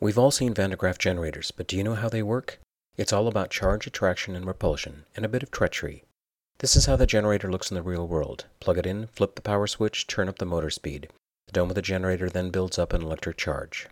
We've all seen Van de Graaff generators, but do you know how they work? It's all about charge, attraction, and repulsion, and a bit of treachery. This is how the generator looks in the real world. Plug it in, flip the power switch, turn up the motor speed. The dome of the generator then builds up an electric charge.